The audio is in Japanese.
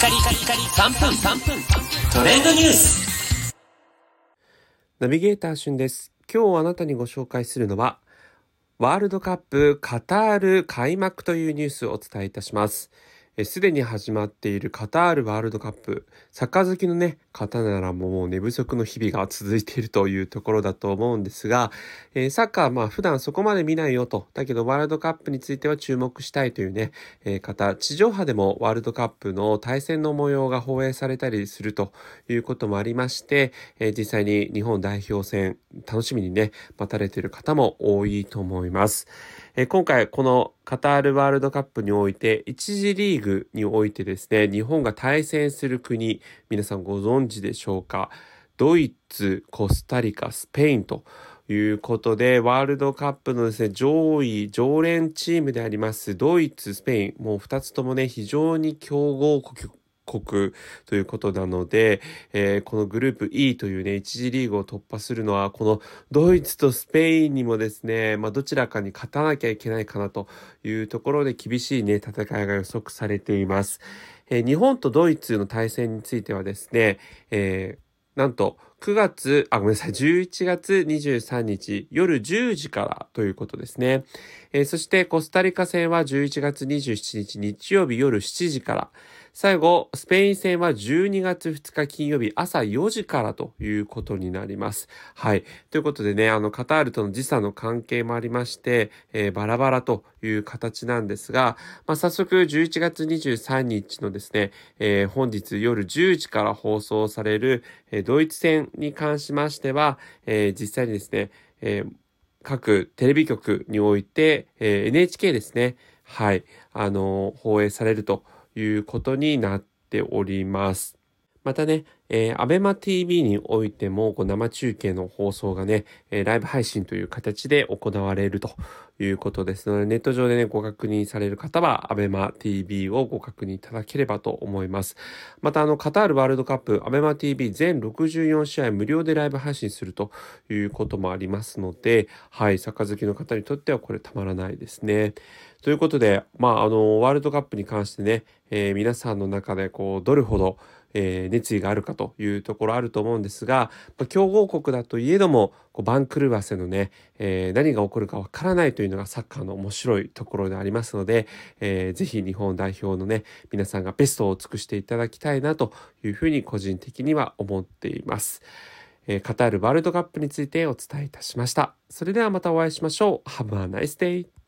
カリカリカリ3分3分トレンドニュースナビゲーター旬です。今日あなたにご紹介するのは、ワールドカップカタール開幕というニュースをお伝えいたします。すでに始まっているカタールワールドカップ。サッカー好きのね、方ならもう寝不足の日々が続いているというところだと思うんですが、えーサッカーまあ普段そこまで見ないよと。だけどワールドカップについては注目したいというね、えー方、地上波でもワールドカップの対戦の模様が放映されたりするということもありまして、えー実際に日本代表戦楽しみにね、待たれている方も多いと思います。え今回このカタールワールドカップにおいて、1次リーグにおいてですね、日本が対戦する国、皆さんご存知でしょうか？ドイツ、コスタリカ、スペインということで、ワールドカップのですね、上位、常連チームであります、ドイツ、スペイン、もう2つともね、非常に強豪国、国ということなので、えーこのグループ E というね、一次リーグを突破するのは、このドイツとスペインにもですね、まあ、どちらかに勝たなきゃいけないかなというところで厳しいね、戦いが予測されています。えー日本とドイツの対戦についてはですね、えーなんと9月、あ、ごめんなさい、11月23日夜10時からということですね。えーそしてコスタリカ戦は11月27日日曜日夜7時から。最後、スペイン戦は12月2日金曜日朝4時からということになります。はい。ということでね、あの、カタールとの時差の関係もありまして、えーバラバラという形なんですが、まあ、早速11月23日のですね、えー本日夜10時から放送される、えードイツ戦に関しましては、えー実際にですね、え各テレビ局において、え NHK ですね、はい、あの放映されるということになっております。またね、えー、アベマ TV においても、こう生中継の放送がね、えーライブ配信という形で行われるということですので、ネット上でね、ご確認される方は、アベマ TV をご確認いただければと思います。また、あの、カタールワールドカップ、アベマ TV 全64試合無料でライブ配信するということもありますので、はい、サッカー好きの方にとってはこれたまらないですね。ということで、まあ、あの、ワールドカップに関してね、えー皆さんの中で、こう、どれほど、えー熱意があるかというところあると思うんですが、まあ、強豪国だといえども、こう番狂わせのね、えー何が起こるかわからないというのがサッカーの面白いところでありますので、えーぜひ日本代表のね、皆さんがベストを尽くしていただきたいなというふうに個人的には思っています。えーカタールワールドカップについてお伝えいたしました。それではまたお会いしましょう。Have a nice day!